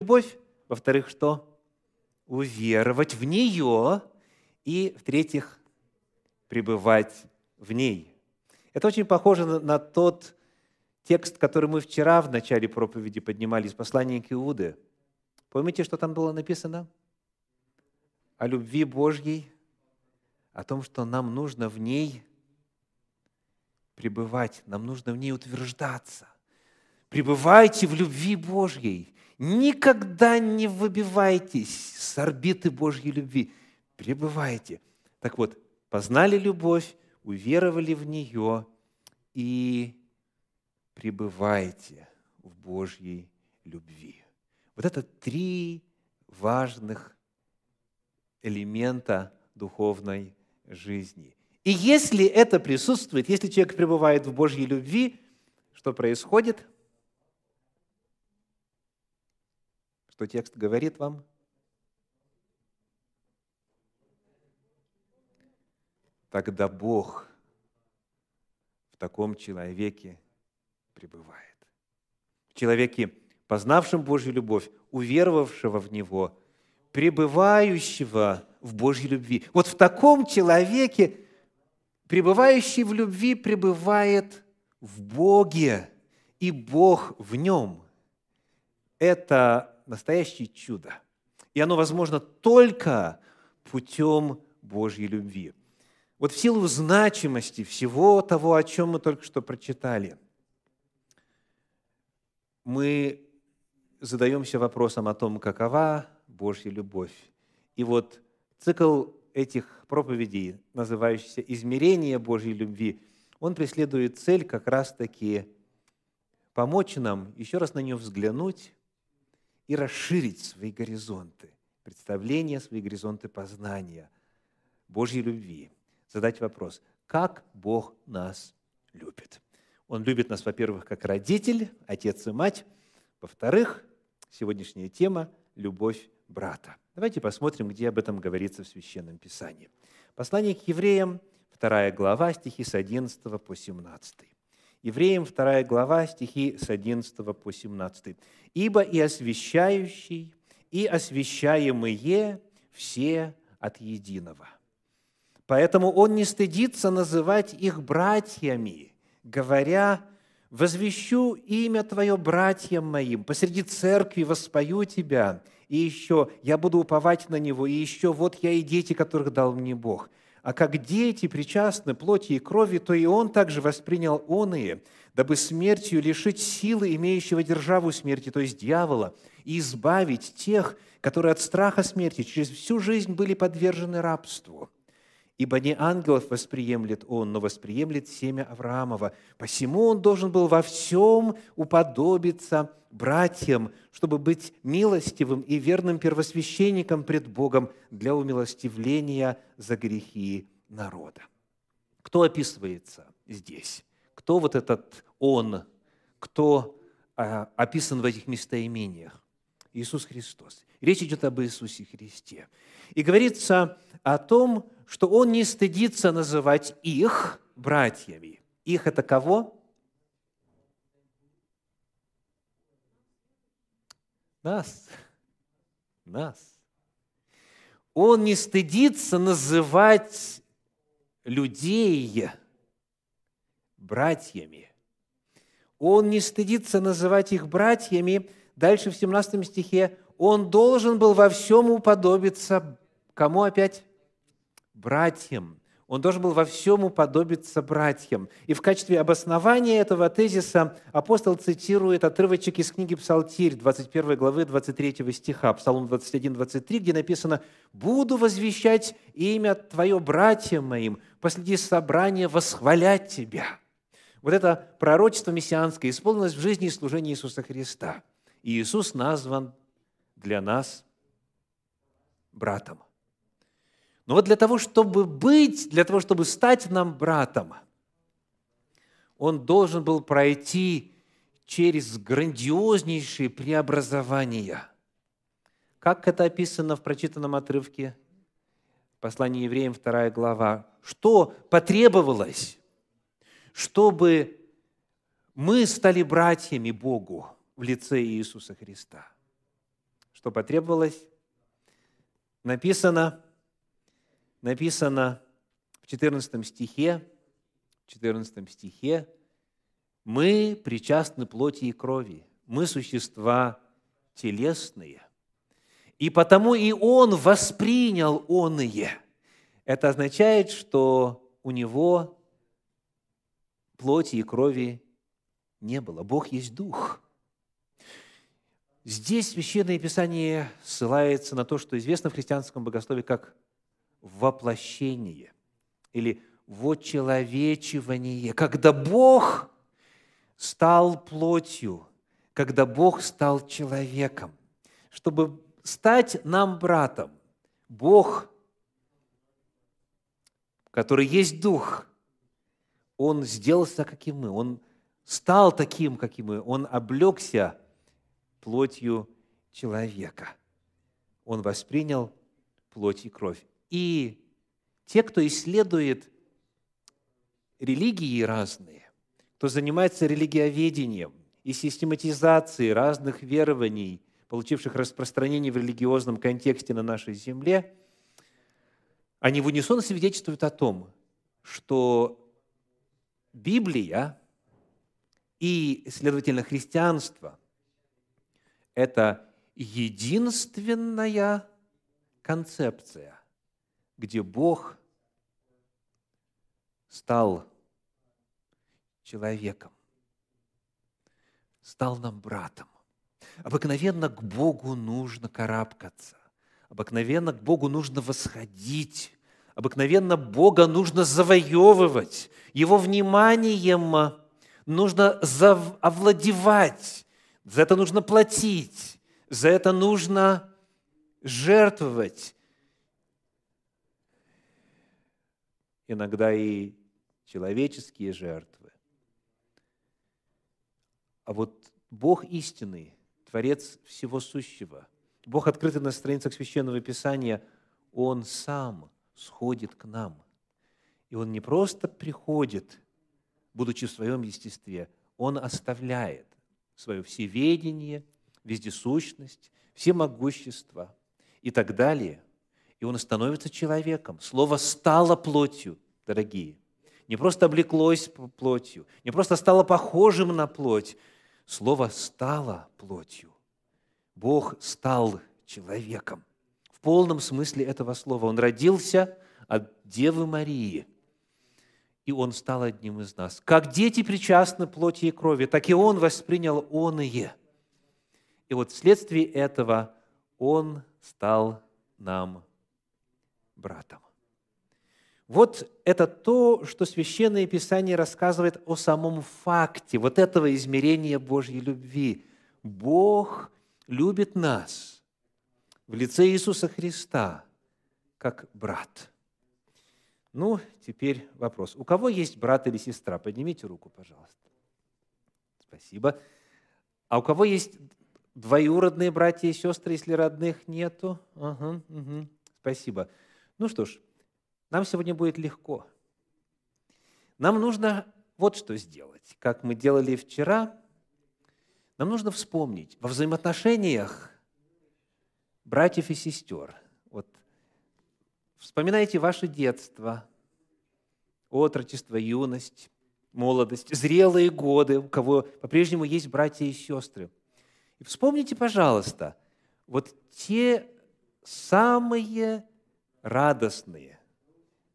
любовь, во-вторых, что? Уверовать в нее, и, в-третьих, пребывать в ней. Это очень похоже на, тот текст, который мы вчера в начале проповеди поднимали из послания к Иуды. Помните, что там было написано? О любви Божьей, о том, что нам нужно в ней пребывать, нам нужно в ней утверждаться. Пребывайте в любви Божьей. Никогда не выбивайтесь с орбиты Божьей любви. Пребывайте. Так вот, познали любовь, уверовали в нее и пребывайте в Божьей любви. Вот это три важных элемента духовной жизни. И если это присутствует, если человек пребывает в Божьей любви, что происходит? Что текст говорит вам? Тогда Бог в таком человеке пребывает. В человеке, познавшем Божью любовь, уверовавшего в Него, пребывающего в Божьей любви. Вот в таком человеке, пребывающий в любви, пребывает в Боге, и Бог в нем. Это настоящее чудо. И оно возможно только путем Божьей любви. Вот в силу значимости всего того, о чем мы только что прочитали, мы задаемся вопросом о том, какова Божья любовь. И вот цикл этих проповедей, называющийся «Измерение Божьей любви», он преследует цель как раз-таки помочь нам еще раз на нее взглянуть и расширить свои горизонты, представления, свои горизонты познания Божьей любви. Задать вопрос, как Бог нас любит. Он любит нас, во-первых, как родитель, отец и мать. Во-вторых, сегодняшняя тема – любовь брата. Давайте посмотрим, где об этом говорится в Священном Писании. Послание к евреям, 2 глава, стихи с 11 по 17. Евреям 2 глава, стихи с 11 по 17. «Ибо и освящающий, и освящаемые все от единого. Поэтому он не стыдится называть их братьями, говоря, «Возвещу имя Твое братьям моим, посреди церкви воспою Тебя, и еще я буду уповать на Него, и еще вот я и дети, которых дал мне Бог». А как дети причастны плоти и крови, то и он также воспринял оные, дабы смертью лишить силы имеющего державу смерти, то есть дьявола, и избавить тех, которые от страха смерти через всю жизнь были подвержены рабству. Ибо не ангелов восприемлет он, но восприемлет семя Авраамова. Посему он должен был во всем уподобиться братьям, чтобы быть милостивым и верным первосвященником пред Богом для умилостивления за грехи народа. Кто описывается здесь? Кто вот этот «он»? Кто а, описан в этих местоимениях? Иисус Христос. Речь идет об Иисусе Христе. И говорится о том, что Он не стыдится называть их братьями. Их это кого? Нас. Нас. Он не стыдится называть людей братьями. Он не стыдится называть их братьями. Дальше в 17 стихе он должен был во всем уподобиться кому опять? Братьям. Он должен был во всем уподобиться братьям. И в качестве обоснования этого тезиса апостол цитирует отрывочек из книги Псалтирь, 21 главы 23 стиха, Псалом 21, 23, где написано «Буду возвещать имя Твое братьям моим, посреди собрания восхвалять Тебя». Вот это пророчество мессианское исполнилось в жизни и служении Иисуса Христа. И Иисус назван для нас братом. Но вот для того, чтобы быть, для того, чтобы стать нам братом, он должен был пройти через грандиознейшие преобразования. Как это описано в прочитанном отрывке послания евреям 2 глава? Что потребовалось, чтобы мы стали братьями Богу в лице Иисуса Христа? что потребовалось? Написано, написано в 14 стихе, в 14 стихе, мы причастны плоти и крови, мы существа телесные, и потому и Он воспринял оные. Это означает, что у Него плоти и крови не было. Бог есть Дух. Здесь Священное Писание ссылается на то, что известно в христианском богословии как воплощение или вочеловечивание, когда Бог стал плотью, когда Бог стал человеком. Чтобы стать нам братом, Бог, который есть Дух, Он сделался, как и мы, Он стал таким, как и мы, Он облегся плотью человека. Он воспринял плоть и кровь. И те, кто исследует религии разные, кто занимается религиоведением и систематизацией разных верований, получивших распространение в религиозном контексте на нашей земле, они в унисон свидетельствуют о том, что Библия и, следовательно, христианство – это единственная концепция, где Бог стал человеком, стал нам братом. Обыкновенно к Богу нужно карабкаться, обыкновенно к Богу нужно восходить, обыкновенно Бога нужно завоевывать, Его вниманием нужно овладевать, за это нужно платить, за это нужно жертвовать. Иногда и человеческие жертвы. А вот Бог истинный, Творец всего сущего, Бог, открытый на страницах Священного Писания, Он сам сходит к нам. И Он не просто приходит, будучи в своем естестве, Он оставляет свое всеведение, вездесущность, всемогущество и так далее. И Он становится человеком. Слово «стало плотью», дорогие не просто облеклось плотью, не просто стало похожим на плоть. Слово стало плотью. Бог стал человеком. В полном смысле этого слова. Он родился от Девы Марии, и Он стал одним из нас. Как дети причастны плоти и крови, так и Он воспринял оные. И вот вследствие этого Он стал нам братом. Вот это то, что Священное Писание рассказывает о самом факте вот этого измерения Божьей любви. Бог любит нас в лице Иисуса Христа как брат. Ну, теперь вопрос. У кого есть брат или сестра? Поднимите руку, пожалуйста. Спасибо. А у кого есть двоюродные братья и сестры, если родных нету? Ага, угу. Спасибо. Ну что ж, нам сегодня будет легко. Нам нужно вот что сделать, как мы делали вчера. Нам нужно вспомнить во взаимоотношениях братьев и сестер. Вот вспоминайте ваше детство, отрочество, юность, молодость, зрелые годы, у кого по-прежнему есть братья и сестры. И вспомните, пожалуйста, вот те самые радостные,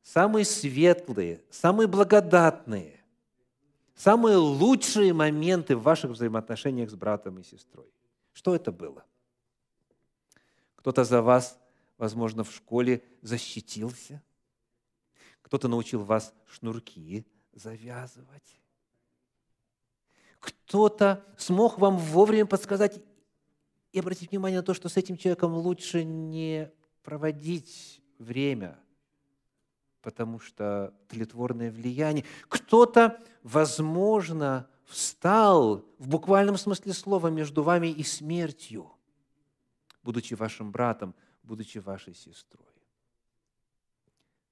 самые светлые, самые благодатные, самые лучшие моменты в ваших взаимоотношениях с братом и сестрой. Что это было? Кто-то за вас, возможно, в школе защитился, кто-то научил вас шнурки завязывать, кто-то смог вам вовремя подсказать и обратить внимание на то, что с этим человеком лучше не проводить время – потому что тлетворное влияние. Кто-то, возможно, встал в буквальном смысле слова между вами и смертью, будучи вашим братом, будучи вашей сестрой.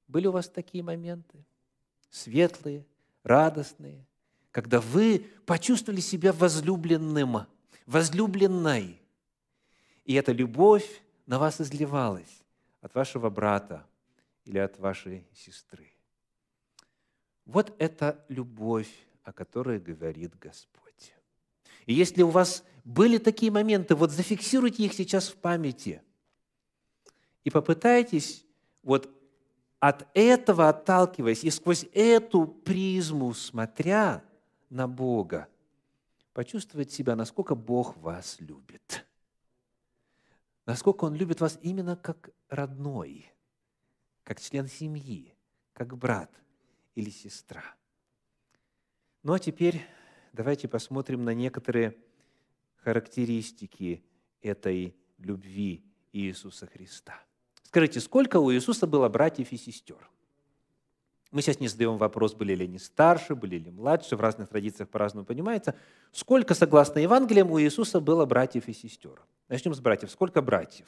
Были у вас такие моменты? Светлые, радостные, когда вы почувствовали себя возлюбленным, возлюбленной. и эта любовь на вас изливалась от вашего брата или от вашей сестры. Вот это любовь, о которой говорит Господь. И если у вас были такие моменты, вот зафиксируйте их сейчас в памяти и попытайтесь вот от этого отталкиваясь и сквозь эту призму смотря на Бога, почувствовать себя, насколько Бог вас любит. Насколько Он любит вас именно как родной, как член семьи, как брат или сестра. Ну а теперь давайте посмотрим на некоторые характеристики этой любви Иисуса Христа. Скажите, сколько у Иисуса было братьев и сестер? Мы сейчас не задаем вопрос, были ли они старше, были ли младше, в разных традициях по-разному понимается. Сколько, согласно Евангелиям, у Иисуса было братьев и сестер? Начнем с братьев. Сколько братьев?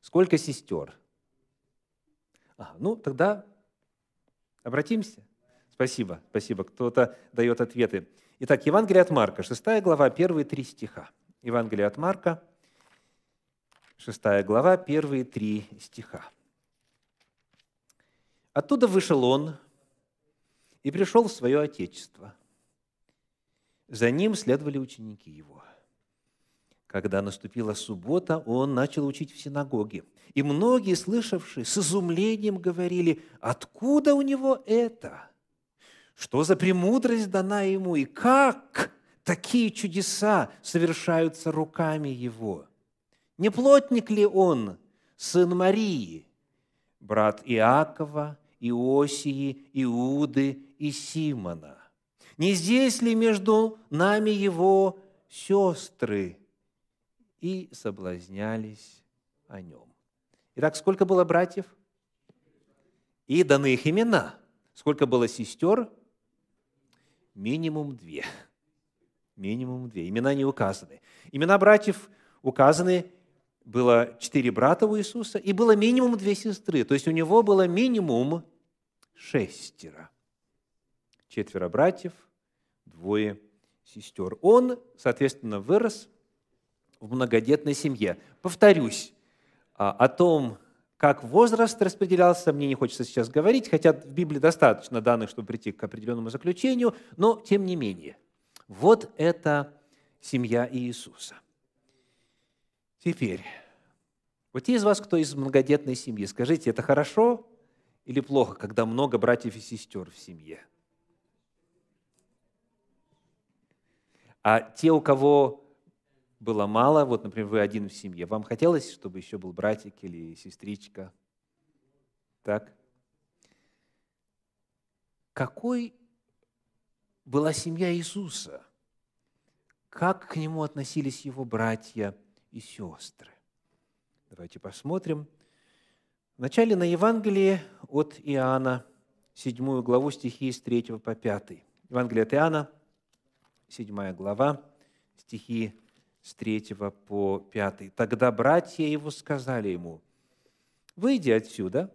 Сколько сестер? Ага, ну, тогда обратимся. Спасибо, спасибо. Кто-то дает ответы. Итак, Евангелие от Марка, 6 глава, первые три стиха. Евангелие от Марка, 6 глава, первые три стиха. Оттуда вышел он и пришел в свое отечество. За ним следовали ученики его. Когда наступила суббота, он начал учить в синагоге. И многие, слышавшие, с изумлением говорили, откуда у него это? Что за премудрость дана ему? И как такие чудеса совершаются руками его? Не плотник ли он, сын Марии, брат Иакова, Иосии, Иуды и Симона? Не здесь ли между нами его сестры? И соблазнялись о нем. Итак, сколько было братьев? И даны их имена. Сколько было сестер? Минимум две. Минимум две. Имена не указаны. Имена братьев указаны было четыре брата у Иисуса, и было минимум две сестры. То есть у него было минимум шестеро. Четверо братьев, двое сестер. Он, соответственно, вырос в многодетной семье. Повторюсь, а, о том, как возраст распределялся, мне не хочется сейчас говорить, хотя в Библии достаточно данных, чтобы прийти к определенному заключению, но тем не менее. Вот это семья Иисуса. Теперь, вот те из вас, кто из многодетной семьи, скажите, это хорошо или плохо, когда много братьев и сестер в семье? А те, у кого было мало, вот, например, вы один в семье, вам хотелось, чтобы еще был братик или сестричка? Так? Какой была семья Иисуса? Как к нему относились его братья – и сестры. Давайте посмотрим. Вначале на Евангелие от Иоанна, 7 главу стихи с 3 по 5. Евангелие от Иоанна, 7 глава, стихи с 3 по 5. «Тогда братья его сказали ему, «Выйди отсюда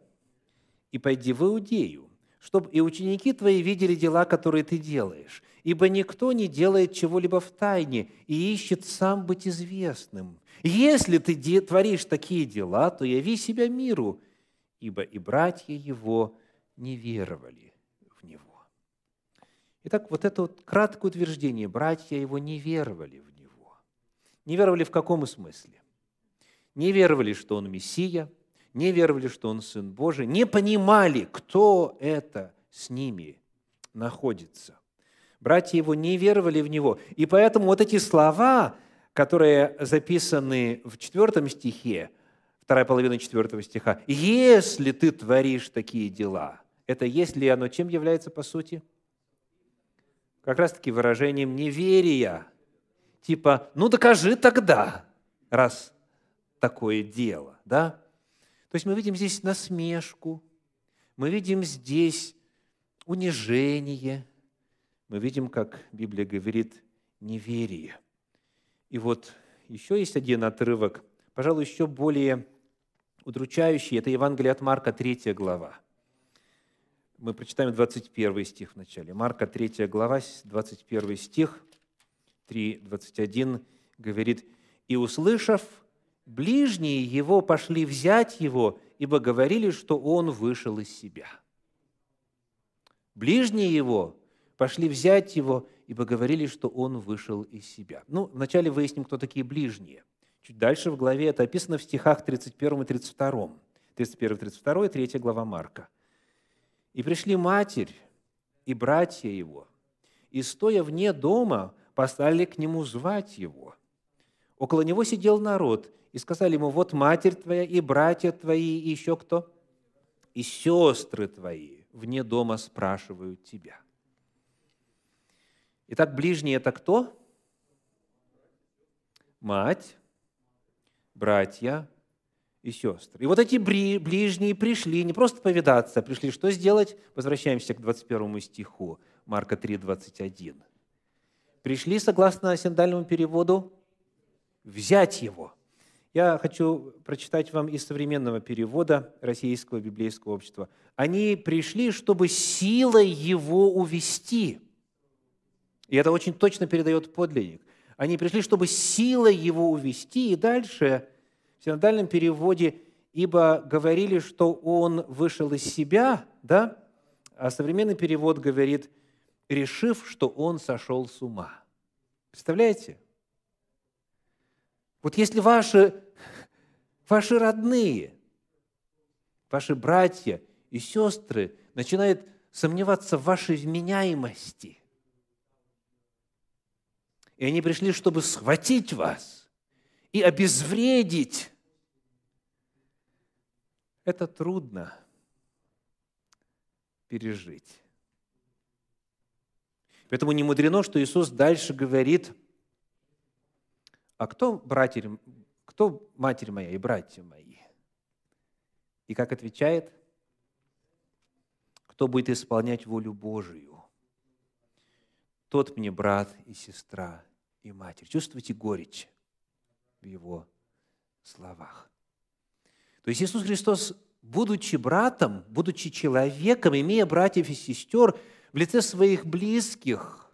и пойди в Иудею, чтобы и ученики твои видели дела, которые ты делаешь. Ибо никто не делает чего-либо в тайне и ищет сам быть известным. Если ты творишь такие дела, то яви себя миру, ибо и братья его не веровали в него». Итак, вот это вот краткое утверждение, братья его не веровали в него. Не веровали в каком смысле? Не веровали, что он Мессия – не веровали, что Он Сын Божий, не понимали, кто это с ними находится. Братья его не веровали в Него. И поэтому вот эти слова, которые записаны в четвертом стихе, вторая половина четвертого стиха, «Если ты творишь такие дела», это «если» оно чем является по сути? Как раз-таки выражением неверия. Типа, ну докажи тогда, раз такое дело, да? То есть мы видим здесь насмешку, мы видим здесь унижение, мы видим, как Библия говорит, неверие. И вот еще есть один отрывок, пожалуй, еще более удручающий. Это Евангелие от Марка, 3 глава. Мы прочитаем 21 стих вначале. Марка, 3 глава, 21 стих, 3, 21, говорит, «И услышав, ближние его пошли взять его, ибо говорили, что он вышел из себя». Ближние его пошли взять его, ибо говорили, что он вышел из себя. Ну, вначале выясним, кто такие ближние. Чуть дальше в главе это описано в стихах 31 и 32. 31, 32, 3 глава Марка. «И пришли матерь и братья его, и, стоя вне дома, послали к нему звать его. Около него сидел народ, и сказали ему, вот матерь твоя и братья твои, и еще кто? И сестры твои вне дома спрашивают тебя. Итак, ближние – это кто? Мать, братья и сестры. И вот эти ближние пришли не просто повидаться, пришли что сделать? Возвращаемся к 21 стиху Марка 3, 21. Пришли, согласно синдальному переводу, взять его. Я хочу прочитать вам из современного перевода Российского библейского общества. Они пришли, чтобы силой его увести. И это очень точно передает подлинник. Они пришли, чтобы силой его увести. И дальше в синодальном переводе «ибо говорили, что он вышел из себя», да? а современный перевод говорит «решив, что он сошел с ума». Представляете? Вот если ваши, ваши родные, ваши братья и сестры начинают сомневаться в вашей вменяемости, и они пришли, чтобы схватить вас и обезвредить. Это трудно пережить. Поэтому не мудрено, что Иисус дальше говорит, а кто, братья, кто матерь моя и братья мои? И как отвечает, кто будет исполнять волю Божию, тот мне брат и сестра и матерь. Чувствуете горечь в его словах. То есть Иисус Христос, будучи братом, будучи человеком, имея братьев и сестер в лице своих близких,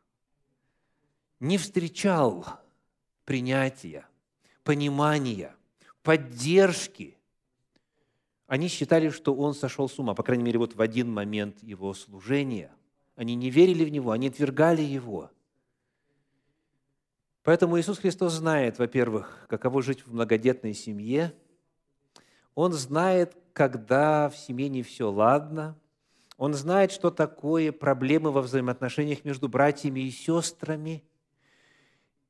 не встречал принятия, понимания, поддержки. Они считали, что он сошел с ума, по крайней мере, вот в один момент его служения. Они не верили в него, они отвергали его. Поэтому Иисус Христос знает, во-первых, каково жить в многодетной семье. Он знает, когда в семье не все ладно. Он знает, что такое проблемы во взаимоотношениях между братьями и сестрами.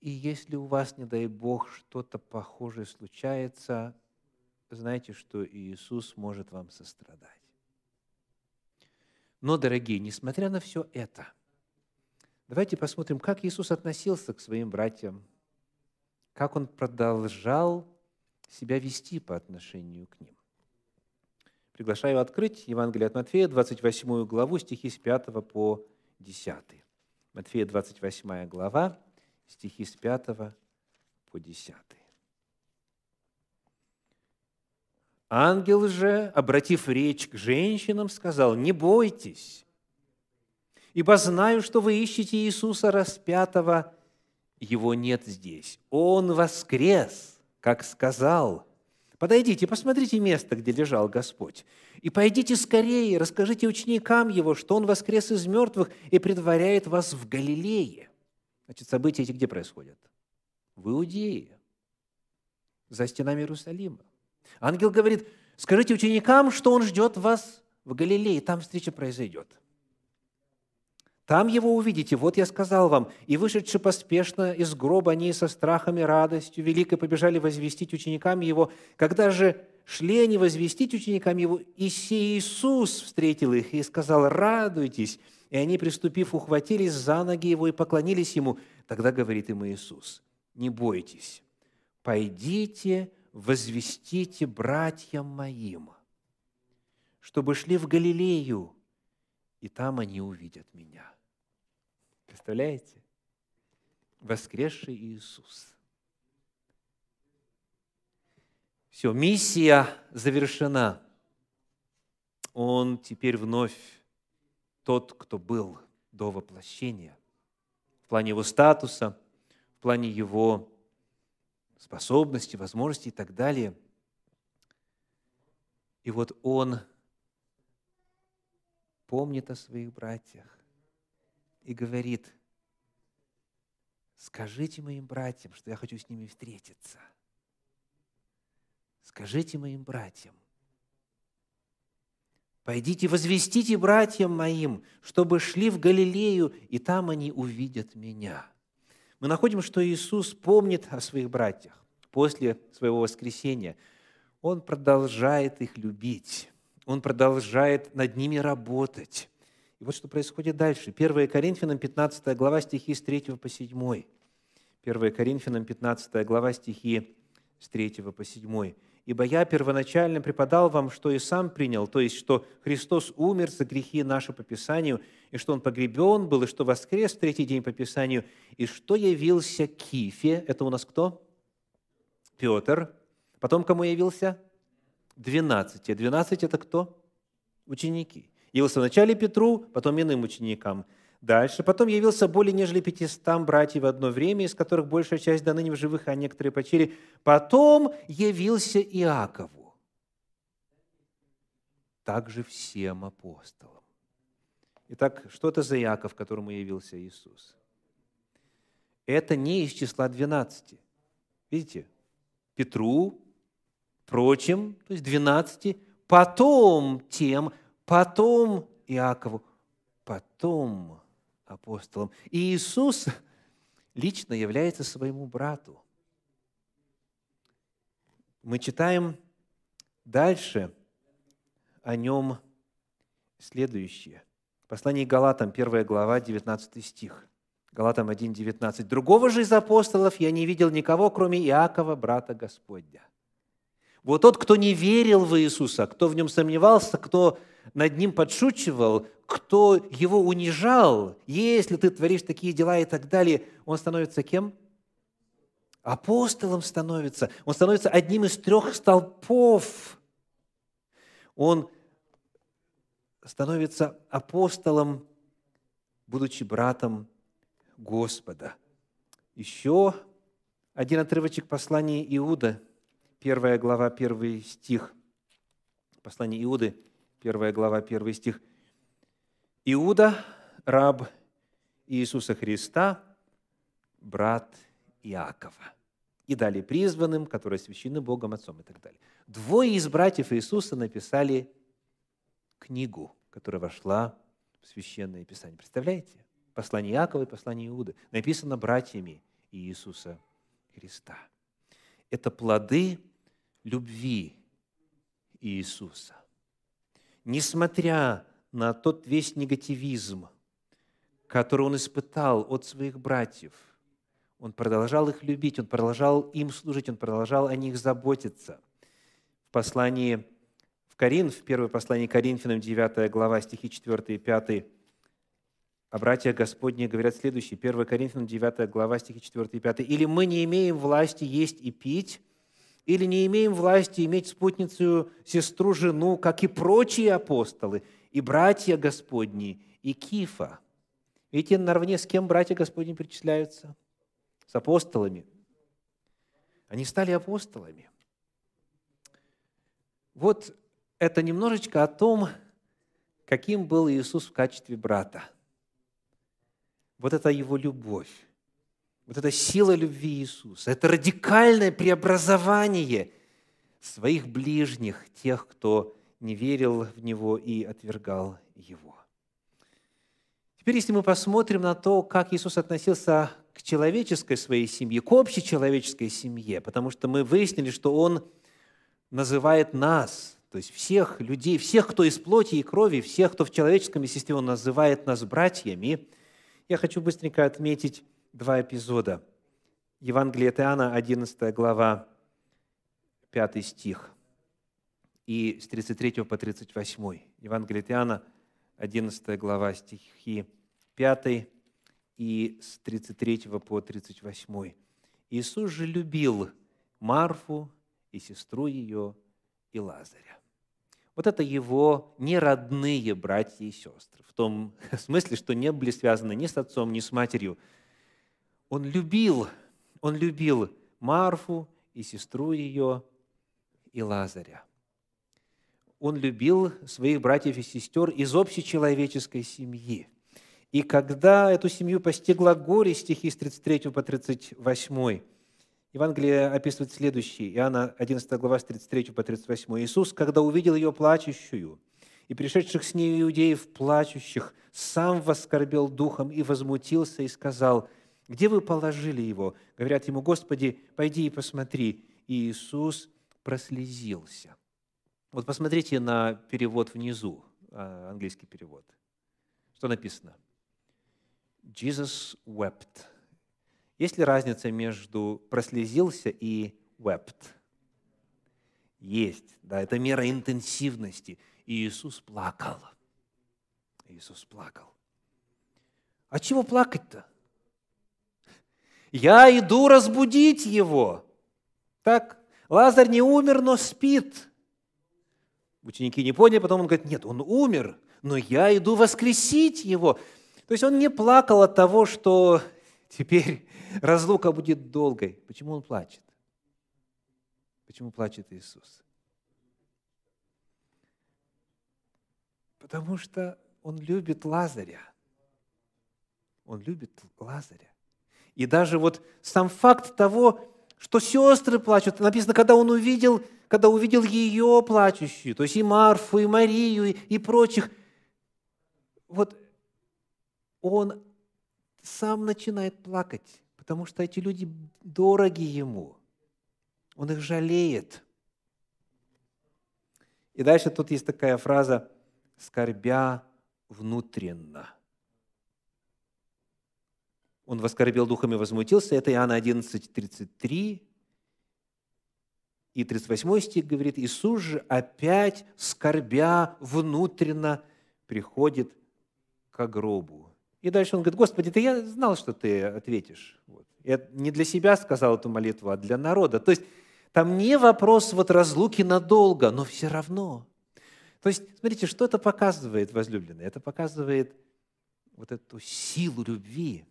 И если у вас, не дай Бог, что-то похожее случается, знайте, что Иисус может вам сострадать. Но, дорогие, несмотря на все это – Давайте посмотрим, как Иисус относился к своим братьям, как Он продолжал себя вести по отношению к ним. Приглашаю открыть Евангелие от Матфея, 28 главу, стихи с 5 по 10. Матфея, 28 глава, стихи с 5 по 10. Ангел же, обратив речь к женщинам, сказал, «Не бойтесь, ибо знаю, что вы ищете Иисуса распятого, его нет здесь. Он воскрес, как сказал. Подойдите, посмотрите место, где лежал Господь. И пойдите скорее, расскажите ученикам Его, что Он воскрес из мертвых и предваряет вас в Галилее. Значит, события эти где происходят? В Иудее, за стенами Иерусалима. Ангел говорит, скажите ученикам, что Он ждет вас в Галилее, там встреча произойдет – там его увидите, вот я сказал вам. И вышедши поспешно из гроба, они со страхом и радостью великой побежали возвестить ученикам его. Когда же шли они возвестить ученикам его, и Иисус встретил их и сказал, радуйтесь. И они, приступив, ухватились за ноги его и поклонились ему. Тогда говорит им Иисус, не бойтесь, пойдите, возвестите братьям моим, чтобы шли в Галилею, и там они увидят меня. Представляете? Воскресший Иисус. Все, миссия завершена. Он теперь вновь тот, кто был до воплощения. В плане его статуса, в плане его способности, возможности и так далее. И вот он помнит о своих братьях и говорит, скажите моим братьям, что я хочу с ними встретиться. Скажите моим братьям, Пойдите, возвестите братьям моим, чтобы шли в Галилею, и там они увидят меня». Мы находим, что Иисус помнит о своих братьях после своего воскресения. Он продолжает их любить. Он продолжает над ними работать. И вот что происходит дальше. 1 Коринфянам 15 глава стихи с 3 по 7. 1 Коринфянам 15 глава стихи с 3 по 7. Ибо я первоначально преподал вам, что и сам принял, то есть, что Христос умер за грехи наши по Писанию, и что Он погребен был, и что воскрес в третий день по Писанию, и что явился Кифе, это у нас кто? Петр. Потом кому явился? Двенадцати. Двенадцать – это кто? Ученики. Явился вначале Петру, потом иным ученикам. Дальше. Потом явился более нежели пятистам братьев в одно время, из которых большая часть до ныне в живых, а некоторые почили. Потом явился Иакову. Также всем апостолам. Итак, что это за Иаков, которому явился Иисус? Это не из числа двенадцати. Видите? Петру, прочим, то есть двенадцати, потом тем, потом Иакову, потом апостолом. И Иисус лично является своему брату. Мы читаем дальше о нем следующее. Послание Галатам, 1 глава, 19 стих. Галатам 1, 19. «Другого же из апостолов я не видел никого, кроме Иакова, брата Господня». Вот тот, кто не верил в Иисуса, кто в нем сомневался, кто над ним подшучивал, кто его унижал, если ты творишь такие дела и так далее, он становится кем? Апостолом становится. Он становится одним из трех столпов. Он становится апостолом, будучи братом Господа. Еще один отрывочек послания Иуда, первая глава, первый стих. Послание Иуды, первая глава, первый стих – Иуда, раб Иисуса Христа, брат Иакова. И далее призванным, которые освящены Богом Отцом и так далее. Двое из братьев Иисуса написали книгу, которая вошла в Священное Писание. Представляете? Послание Иакова и послание Иуды. Написано братьями Иисуса Христа. Это плоды любви Иисуса. Несмотря на тот весь негативизм, который он испытал от своих братьев. Он продолжал их любить, он продолжал им служить, он продолжал о них заботиться. В послании в Коринф, в первое послание Коринфянам, 9 глава, стихи 4 и 5, а братья Господни говорят следующее, 1 Коринфянам, 9 глава, стихи 4 и 5. «Или мы не имеем власти есть и пить, или не имеем власти иметь спутницу, сестру, жену, как и прочие апостолы, и братья Господни, и Кифа. Видите, наравне с кем братья Господни причисляются? С апостолами. Они стали апостолами. Вот это немножечко о том, каким был Иисус в качестве брата. Вот это его любовь, вот эта сила любви Иисуса, это радикальное преобразование своих ближних, тех, кто не верил в Него и отвергал Его. Теперь, если мы посмотрим на то, как Иисус относился к человеческой своей семье, к общей человеческой семье, потому что мы выяснили, что Он называет нас, то есть всех людей, всех, кто из плоти и крови, всех, кто в человеческом естестве, Он называет нас братьями. Я хочу быстренько отметить два эпизода. Евангелие от Иоанна, 11 глава, 5 стих и с 33 по 38. Евангелие от Иоанна, 11 глава, стихи 5 и с 33 по 38. Иисус же любил Марфу и сестру ее и Лазаря. Вот это его неродные братья и сестры, в том смысле, что не были связаны ни с отцом, ни с матерью. Он любил, он любил Марфу и сестру ее и Лазаря. Он любил своих братьев и сестер из общечеловеческой семьи. И когда эту семью постигла горе, стихи с 33 по 38, Евангелие описывает следующее, Иоанна 11 глава с 33 по 38. «Иисус, когда увидел ее плачущую, и пришедших с ней иудеев плачущих, сам воскорбел духом и возмутился и сказал, «Где вы положили его?» Говорят ему, «Господи, пойди и посмотри». И Иисус прослезился. Вот посмотрите на перевод внизу, а, английский перевод. Что написано? Jesus wept. Есть ли разница между прослезился и wept? Есть, да, это мера интенсивности. И Иисус плакал. Иисус плакал. А чего плакать-то? Я иду разбудить его. Так, Лазарь не умер, но спит. Ученики не поняли, потом он говорит, нет, он умер, но я иду воскресить его. То есть он не плакал от того, что теперь разлука будет долгой. Почему он плачет? Почему плачет Иисус? Потому что он любит Лазаря. Он любит Лазаря. И даже вот сам факт того, что сестры плачут, написано, когда он увидел, когда увидел ее плачущую, то есть и Марфу, и Марию, и, и прочих, вот он сам начинает плакать, потому что эти люди дороги ему. Он их жалеет. И дальше тут есть такая фраза «скорбя внутренно». Он воскорбел духом и возмутился. Это Иоанна 11, 33. И 38 стих говорит, Иисус же опять, скорбя внутренно, приходит к гробу. И дальше он говорит, Господи, да я знал, что ты ответишь. Вот. Я не для себя сказал эту молитву, а для народа. То есть там не вопрос вот разлуки надолго, но все равно. То есть, смотрите, что это показывает, возлюбленные? Это показывает вот эту силу любви,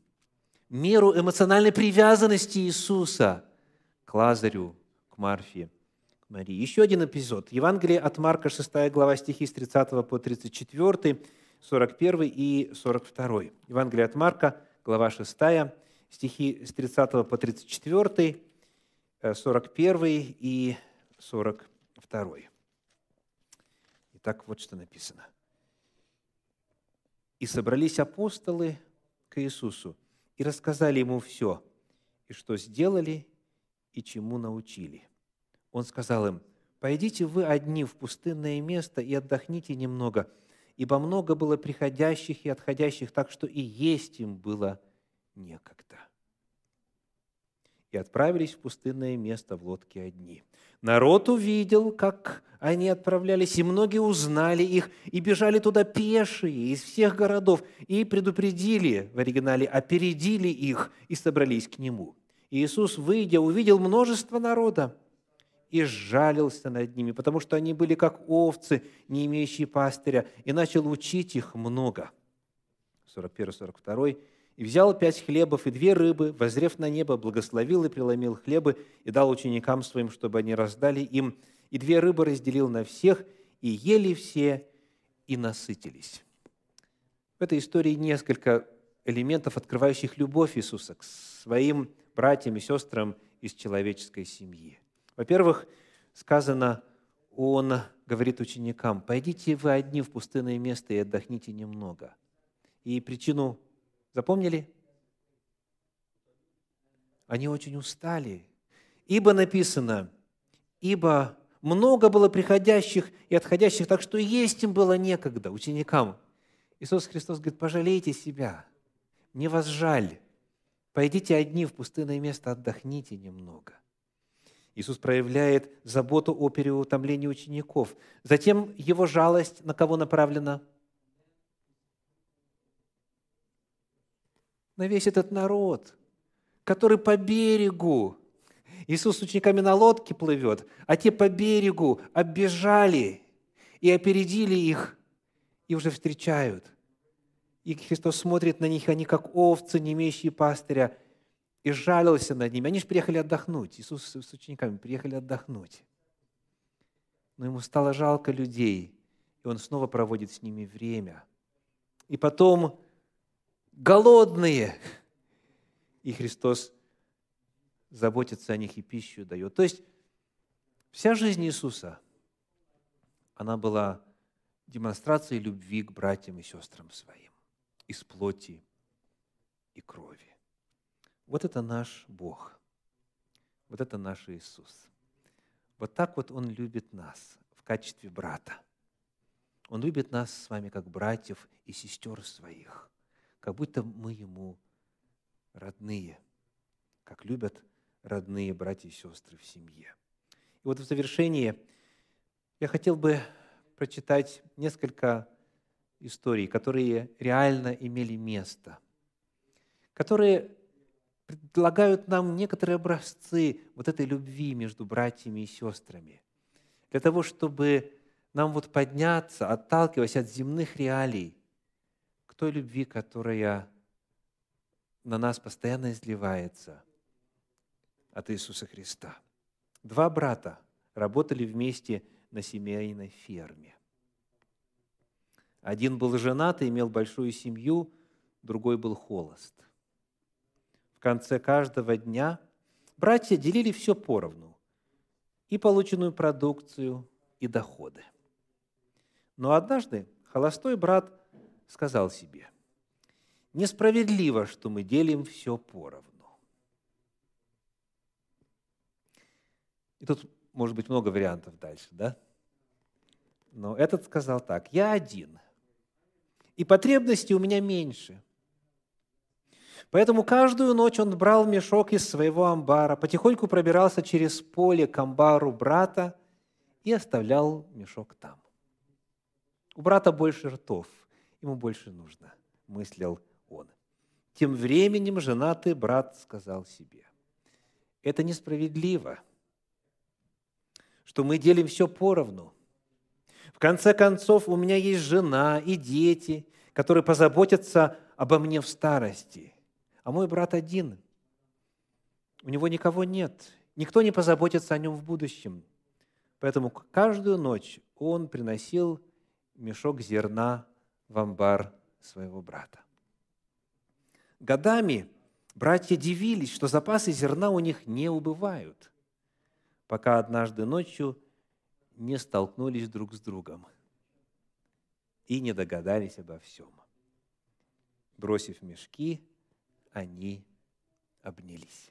меру эмоциональной привязанности Иисуса к Лазарю, к Марфе, к Марии. Еще один эпизод. Евангелие от Марка, 6 глава, стихи с 30 по 34 41 и 42. Евангелие от Марка, глава 6, стихи с 30 по 34, 41 э, и 42. Итак, вот что написано. «И собрались апостолы к Иисусу, и рассказали ему все, и что сделали, и чему научили. Он сказал им, «Пойдите вы одни в пустынное место и отдохните немного, ибо много было приходящих и отходящих, так что и есть им было некогда. И отправились в пустынное место в лодке одни. Народ увидел, как они отправлялись, и многие узнали их, и бежали туда пешие из всех городов, и предупредили, в оригинале, опередили их, и собрались к нему. И Иисус, выйдя, увидел множество народа, и сжалился над ними, потому что они были как овцы, не имеющие пастыря, и начал учить их много. 41-42. «И взял пять хлебов и две рыбы, возрев на небо, благословил и преломил хлебы, и дал ученикам своим, чтобы они раздали им, и две рыбы разделил на всех, и ели все, и насытились». В этой истории несколько элементов, открывающих любовь Иисуса к своим братьям и сестрам из человеческой семьи. Во-первых, сказано, он говорит ученикам, пойдите вы одни в пустынное место и отдохните немного. И причину запомнили? Они очень устали. Ибо написано, ибо много было приходящих и отходящих, так что есть им было некогда, ученикам. Иисус Христос говорит, пожалейте себя, мне вас жаль. Пойдите одни в пустынное место, отдохните немного. Иисус проявляет заботу о переутомлении учеников. Затем его жалость на кого направлена? На весь этот народ, который по берегу. Иисус с учениками на лодке плывет, а те по берегу оббежали и опередили их, и уже встречают. И Христос смотрит на них, они как овцы, не имеющие пастыря, и жалился над ними. Они же приехали отдохнуть. Иисус с учениками приехали отдохнуть. Но ему стало жалко людей, и он снова проводит с ними время. И потом голодные, и Христос заботится о них и пищу дает. То есть вся жизнь Иисуса, она была демонстрацией любви к братьям и сестрам своим из плоти и крови. Вот это наш Бог. Вот это наш Иисус. Вот так вот Он любит нас в качестве брата. Он любит нас с вами как братьев и сестер своих, как будто мы Ему родные, как любят родные братья и сестры в семье. И вот в завершение я хотел бы прочитать несколько историй, которые реально имели место, которые предлагают нам некоторые образцы вот этой любви между братьями и сестрами, для того, чтобы нам вот подняться, отталкиваясь от земных реалий, к той любви, которая на нас постоянно изливается от Иисуса Христа. Два брата работали вместе на семейной ферме. Один был женат и имел большую семью, другой был холост конце каждого дня братья делили все поровну, и полученную продукцию, и доходы. Но однажды холостой брат сказал себе, несправедливо, что мы делим все поровну. И тут может быть много вариантов дальше, да? Но этот сказал так, я один, и потребностей у меня меньше – Поэтому каждую ночь он брал мешок из своего амбара, потихоньку пробирался через поле к амбару брата и оставлял мешок там. У брата больше ртов, ему больше нужно, мыслил он. Тем временем женатый брат сказал себе, это несправедливо, что мы делим все поровну. В конце концов, у меня есть жена и дети, которые позаботятся обо мне в старости – а мой брат один. У него никого нет. Никто не позаботится о нем в будущем. Поэтому каждую ночь он приносил мешок зерна в амбар своего брата. Годами братья дивились, что запасы зерна у них не убывают, пока однажды ночью не столкнулись друг с другом и не догадались обо всем. Бросив мешки, они обнялись.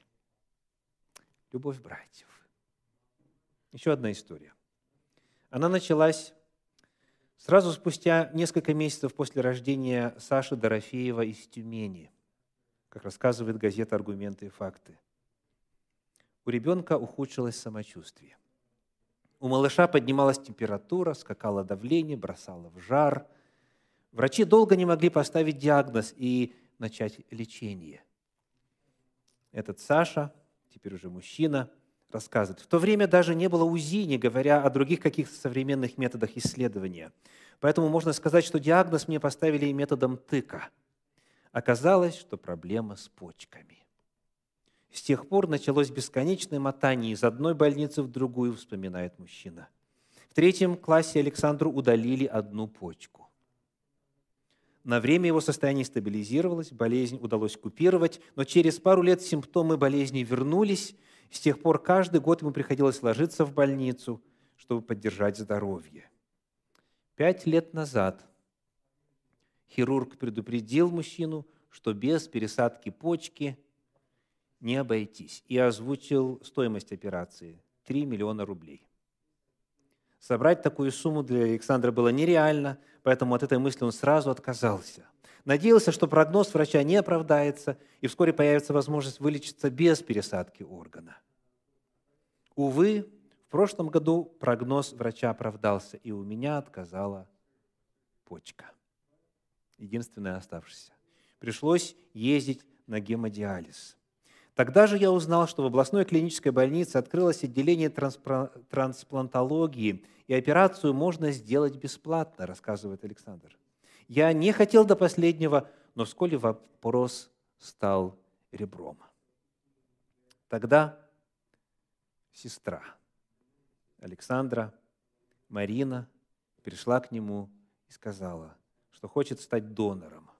Любовь братьев. Еще одна история. Она началась сразу спустя несколько месяцев после рождения Саши Дорофеева из Тюмени, как рассказывает газета «Аргументы и факты». У ребенка ухудшилось самочувствие. У малыша поднималась температура, скакало давление, бросало в жар. Врачи долго не могли поставить диагноз, и начать лечение. Этот Саша, теперь уже мужчина, рассказывает. В то время даже не было УЗИ, не говоря о других каких-то современных методах исследования. Поэтому можно сказать, что диагноз мне поставили методом тыка. Оказалось, что проблема с почками. С тех пор началось бесконечное мотание из одной больницы в другую, вспоминает мужчина. В третьем классе Александру удалили одну почку. На время его состояние стабилизировалось, болезнь удалось купировать, но через пару лет симптомы болезни вернулись. С тех пор каждый год ему приходилось ложиться в больницу, чтобы поддержать здоровье. Пять лет назад хирург предупредил мужчину, что без пересадки почки не обойтись, и озвучил стоимость операции – 3 миллиона рублей. Собрать такую сумму для Александра было нереально, поэтому от этой мысли он сразу отказался. Надеялся, что прогноз врача не оправдается, и вскоре появится возможность вылечиться без пересадки органа. Увы, в прошлом году прогноз врача оправдался, и у меня отказала почка. Единственная оставшаяся. Пришлось ездить на гемодиализ. Тогда же я узнал, что в областной клинической больнице открылось отделение трансплантологии, и операцию можно сделать бесплатно, рассказывает Александр. Я не хотел до последнего, но вскоре вопрос стал ребром. Тогда сестра Александра, Марина, пришла к нему и сказала, что хочет стать донором.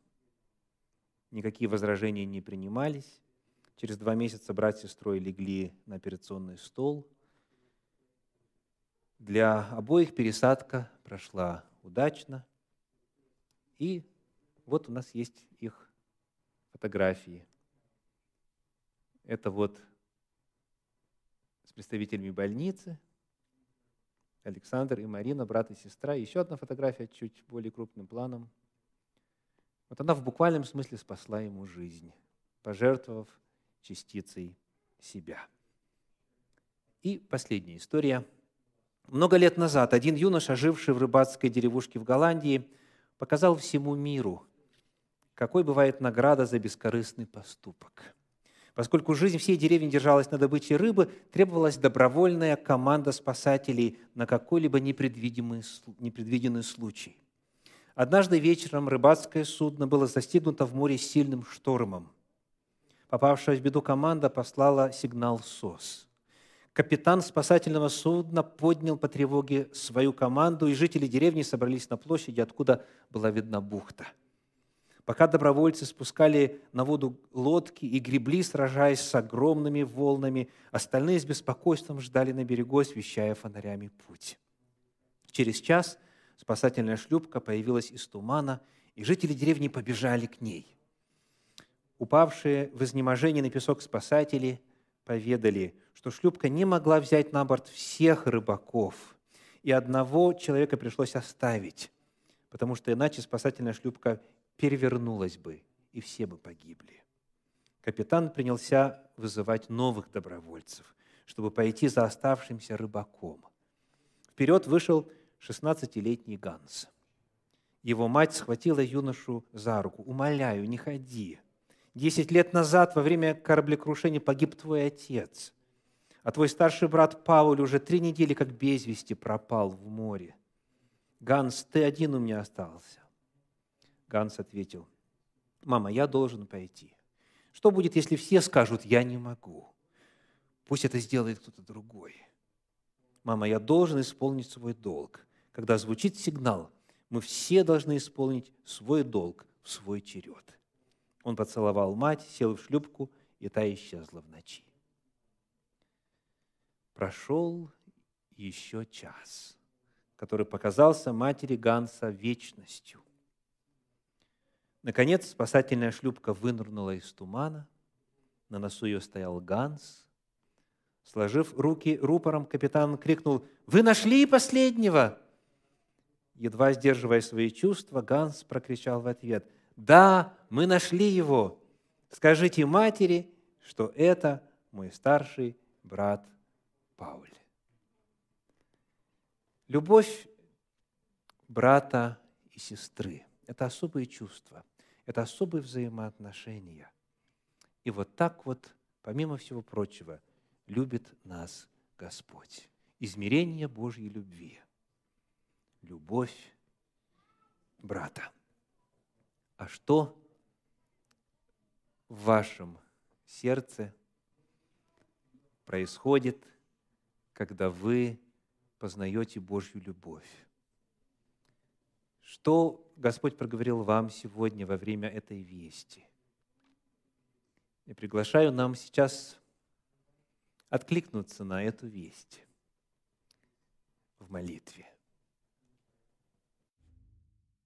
Никакие возражения не принимались. Через два месяца брат с сестрой легли на операционный стол. Для обоих пересадка прошла удачно. И вот у нас есть их фотографии. Это вот с представителями больницы. Александр и Марина, брат и сестра. Еще одна фотография чуть более крупным планом. Вот она в буквальном смысле спасла ему жизнь, пожертвовав частицей себя. И последняя история. Много лет назад один юноша, живший в рыбацкой деревушке в Голландии, показал всему миру, какой бывает награда за бескорыстный поступок. Поскольку жизнь всей деревни держалась на добыче рыбы, требовалась добровольная команда спасателей на какой-либо непредвиденный, непредвиденный случай. Однажды вечером рыбацкое судно было застигнуто в море сильным штормом. Попавшая в беду команда послала сигнал СОС. Капитан спасательного судна поднял по тревоге свою команду, и жители деревни собрались на площади, откуда была видна бухта. Пока добровольцы спускали на воду лодки и гребли, сражаясь с огромными волнами, остальные с беспокойством ждали на берегу, освещая фонарями путь. Через час спасательная шлюпка появилась из тумана, и жители деревни побежали к ней. Упавшие в изнеможении на песок спасатели поведали, что шлюпка не могла взять на борт всех рыбаков, и одного человека пришлось оставить, потому что иначе спасательная шлюпка перевернулась бы, и все бы погибли. Капитан принялся вызывать новых добровольцев, чтобы пойти за оставшимся рыбаком. Вперед вышел 16-летний Ганс. Его мать схватила юношу за руку. «Умоляю, не ходи. Десять лет назад во время кораблекрушения погиб твой отец, а твой старший брат Пауль уже три недели как без вести пропал в море. Ганс, ты один у меня остался». Ганс ответил, «Мама, я должен пойти. Что будет, если все скажут, я не могу? Пусть это сделает кто-то другой. Мама, я должен исполнить свой долг когда звучит сигнал, мы все должны исполнить свой долг в свой черед. Он поцеловал мать, сел в шлюпку, и та исчезла в ночи. Прошел еще час, который показался матери Ганса вечностью. Наконец спасательная шлюпка вынырнула из тумана. На носу ее стоял Ганс. Сложив руки рупором, капитан крикнул, «Вы нашли последнего!» Едва сдерживая свои чувства, Ганс прокричал в ответ, «Да, мы нашли его! Скажите матери, что это мой старший брат Пауль». Любовь брата и сестры – это особые чувства, это особые взаимоотношения. И вот так вот, помимо всего прочего, любит нас Господь. Измерение Божьей любви – любовь брата а что в вашем сердце происходит, когда вы познаете Божью любовь. Что Господь проговорил вам сегодня во время этой вести? Я приглашаю нам сейчас откликнуться на эту весть в молитве.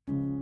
thank you